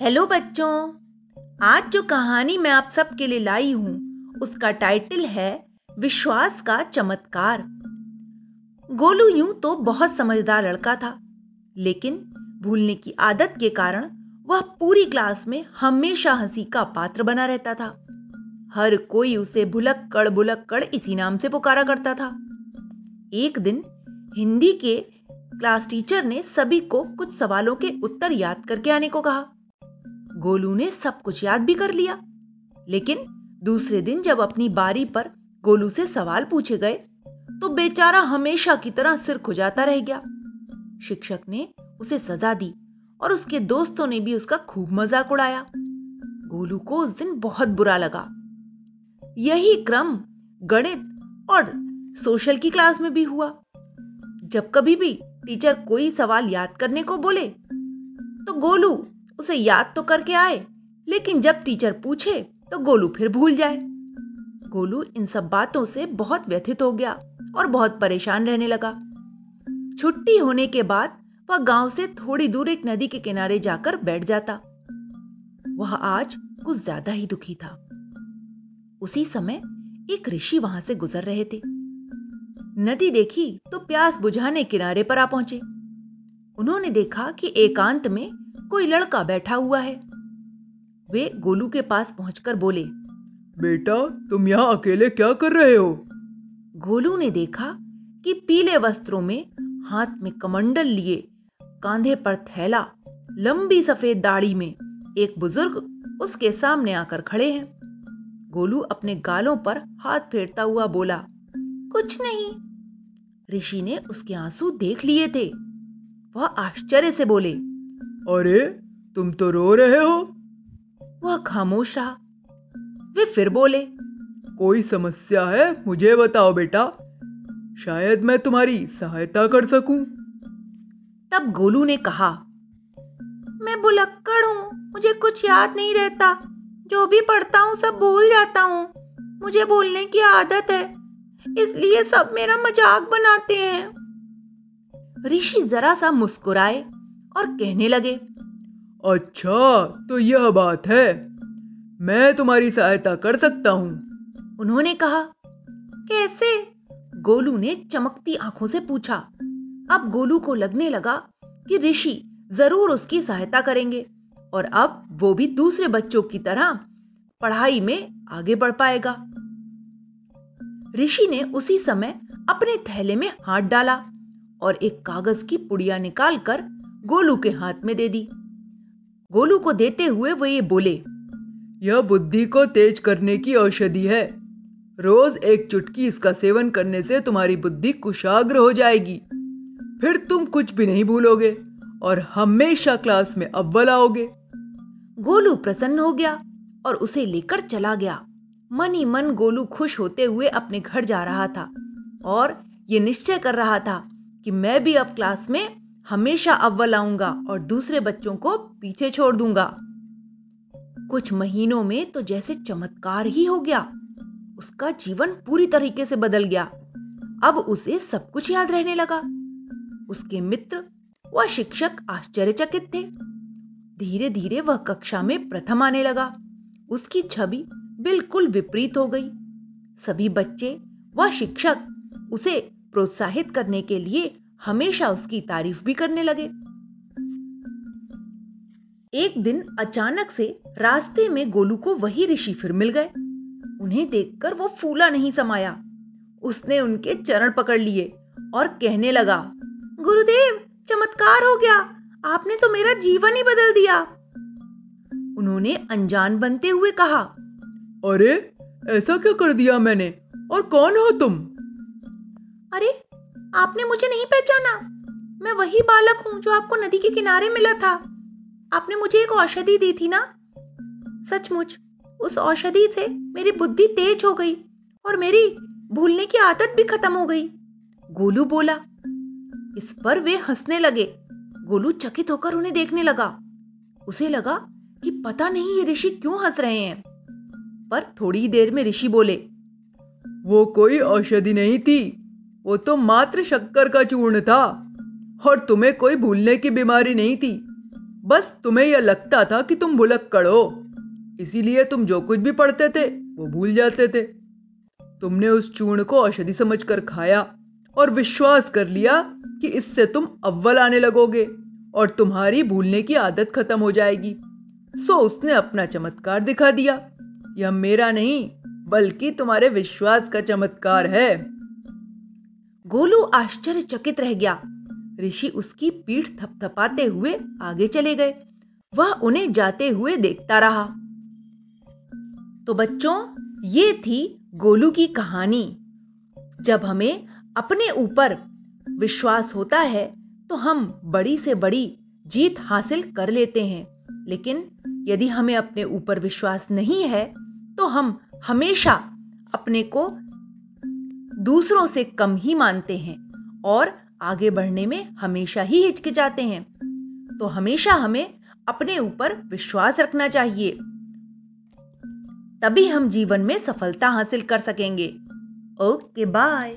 Hello बच्चों, आज जो कहानी मैं आप सबके लिए लाई हूँ, उसका टाइटल है विश्वास का चमत्कार। गोलू यूँ तो बहुत समझदार लड़का था, लेकिन भूलने की आदत के कारण वह पूरी क्लास में हमेशा हँसी का पात्र बना रहता था। हर कोई उसे भुलक्कड़ भुलक्कड़ इसी नाम से पुकारा करता था। एक दिन हिंदी के क्लास टीचर ने सभी को कुछ सवालों के उत्तर याद करके आने को कहा। गोलू ने सब कुछ याद भी कर लिया। लेकिन दूसरे दिन जब अपनी बारी पर गोलू से सवाल पूछे गए तो बेचारा हमेशा की तरह सिर खुजाता रह गया। शिक्षक ने उसे सजा दी और उसके दोस्तों ने भी उसका खूब मज़ाक उड़ाया। गोलू को उस दिन बहुत बुरा लगा। यही क्रम गणित और सोशल की क्लास में भी हुआ। जब कभी भी टीचर कोई सवाल याद करने को बोले तो गोलू उसे याद तो करके आए, लेकिन जब टीचर पूछे तो गोलू फिर भूल जाए। गोलू इन सब बातों से बहुत व्यथित हो गया और बहुत परेशान रहने लगा। छुट्टी होने के बाद वह गाँव से थोड़ी दूर एक नदी के किनारे जाकर बैठ जाता। वह आज कुछ ज़्यादा ही दुखी था। उसी समय एक ऋषि वहाँ से गुजर रहे थे। नदी देखी तो प्यास बुझाने किनारे पर आ पहुँचे। उन्होंने देखा कि एकांत में कोई लड़का बैठा हुआ है। वे गोलू के पास पहुंचकर बोले बेटा तुम यहाँ अकेले क्या कर रहे हो? गोलू ने देखा कि पीले वस्त्रों में हाथ में कमंडल लिए कांधे पर थैला लंबी सफ़ेद दाढ़ी में एक बुज़ुर्ग उसके सामने आकर खड़े हैं। गोलू अपने गालों पर हाथ फेरता हुआ बोला कुछ नहीं। ऋषि ने उसके आँसू देख लिए थे। वह आश्चर्य से बोले अरे तुम तो रो रहे हो। वह खामोश रहा। वे फिर बोले कोई समस्या है? मुझे बताओ बेटा। शायद मैं तुम्हारी सहायता कर सकूँ। तब गोलू ने कहा मैं बुलक्कड़ हूँ मुझे कुछ याद नहीं रहता। जो भी पढ़ता हूँ सब भूल जाता हूँ। मुझे बोलने की आदत है इसलिए सब मेरा मज़ाक बनाते हैं। ऋषि जरा सा मुस्कुराए। और कहने लगे अच्छा तो यह बात है। मैं तुम्हारी सहायता कर सकता हूँ। उन्होंने कहा, कैसे? गोलू ने चमकती आँखों से पूछा। अब गोलू को लगने लगा कि ऋषि ज़रूर उसकी सहायता करेंगे और अब वो भी दूसरे बच्चों की तरह पढ़ाई में आगे बढ़ पाएगा। ऋषि ने उसी समय अपने थैले में हाथ डाला और एक कागज़ की पुड़िया निकालकर गोलू के हाथ में दे दी। गोलू को देते हुए वो ये बोले, यह बुद्धि को तेज करने की औषधि है। रोज एक चुटकी इसका सेवन करने से तुम्हारी बुद्धि कुशाग्र हो जाएगी। फिर तुम कुछ भी नहीं भूलोगे और हमेशा क्लास में अव्वल आओगे। गोलू प्रसन्न हो गया और उसे लेकर चला गया। मन ही मन गोलू खुश होते हुए अपने घर जा रहा था और यह निश्चय कर रहा था कि मैं भी अब क्लास में हमेशा अव्वल आऊँगा और दूसरे बच्चों को पीछे छोड़ दूँगा। कुछ महीनों में तो जैसे चमत्कार ही हो गया। उसका जीवन पूरी तरीके से बदल गया। अब उसे सब कुछ याद रहने लगा। उसके मित्र व शिक्षक आश्चर्यचकित थे। धीरे धीरे वह कक्षा में प्रथम आने लगा। उसकी छवि बिल्कुल विपरीत हो गई। सभी बच्चे व शिक्षक उसे प्रोत्साहित करने के लिए हमेशा उसकी तारीफ़ भी करने लगे। एक दिन अचानक से रास्ते में गोलू को वही ऋषि फिर मिल गए। उन्हें देखकर वो फूला नहीं समाया। उसने उनके चरण पकड़ लिए और कहने लगा, गुरुदेव, चमत्कार हो गया। आपने तो मेरा जीवन ही बदल दिया। उन्होंने अनजान बनते हुए कहा, अरे, ऐसा क्या कर दिया मैंने? और कौन हो तुम? अरे आपने मुझे नहीं पहचाना। मैं वही बालक हूँ जो आपको नदी के किनारे मिला था। आपने मुझे एक औषधि दी थी ना? सचमुच, उस औषधि से मेरी बुद्धि तेज हो गई और मेरी भूलने की आदत भी खत्म हो गई। गोलू बोला। इस पर वे हंसने लगे। गोलू चकित होकर उन्हें देखने लगा। उसे लगा कि पता नहीं ये ऋषि क्यों हंस रहे हैं। पर थोड़ी देर में ऋषि बोले, वो कोई औषधि नहीं थी। वो तो मात्र शक्कर का चूर्ण था, और तुम्हें कोई भूलने की बीमारी नहीं थी। बस तुम्हें यह लगता था कि तुम भुलक्कड़ हो। इसीलिए तुम जो कुछ भी पढ़ते थे, वो भूल जाते थे। तुमने उस चूर्ण को औषधि समझकर खाया, और विश्वास कर लिया कि इससे तुम अव्वल आने लगोगे, और तुम्हारी भूलने की आदत खत्म हो जाएगी। सो उसने अपना चमत्कार दिखा दिया। यह मेरा नहीं, बल्कि तुम्हारे विश्वास का चमत्कार है। गोलू आश्चर्यचकित रह गया। ऋषि उसकी पीठ थपथपाते हुए आगे चले गए। वह उन्हें जाते हुए देखता रहा। तो बच्चों, ये थी गोलू की कहानी। जब हमें अपने ऊपर विश्वास होता है तो हम बड़ी से बड़ी जीत हासिल कर लेते हैं। लेकिन यदि हमें अपने ऊपर विश्वास नहीं है तो हम हमेशा अपने को दूसरों से कम ही मानते हैं और आगे बढ़ने में हमेशा ही हिचकिचाते हैं। तो हमेशा हमें अपने ऊपर विश्वास रखना चाहिए। तभी हम जीवन में सफलता हासिल कर सकेंगे। Okay, bye.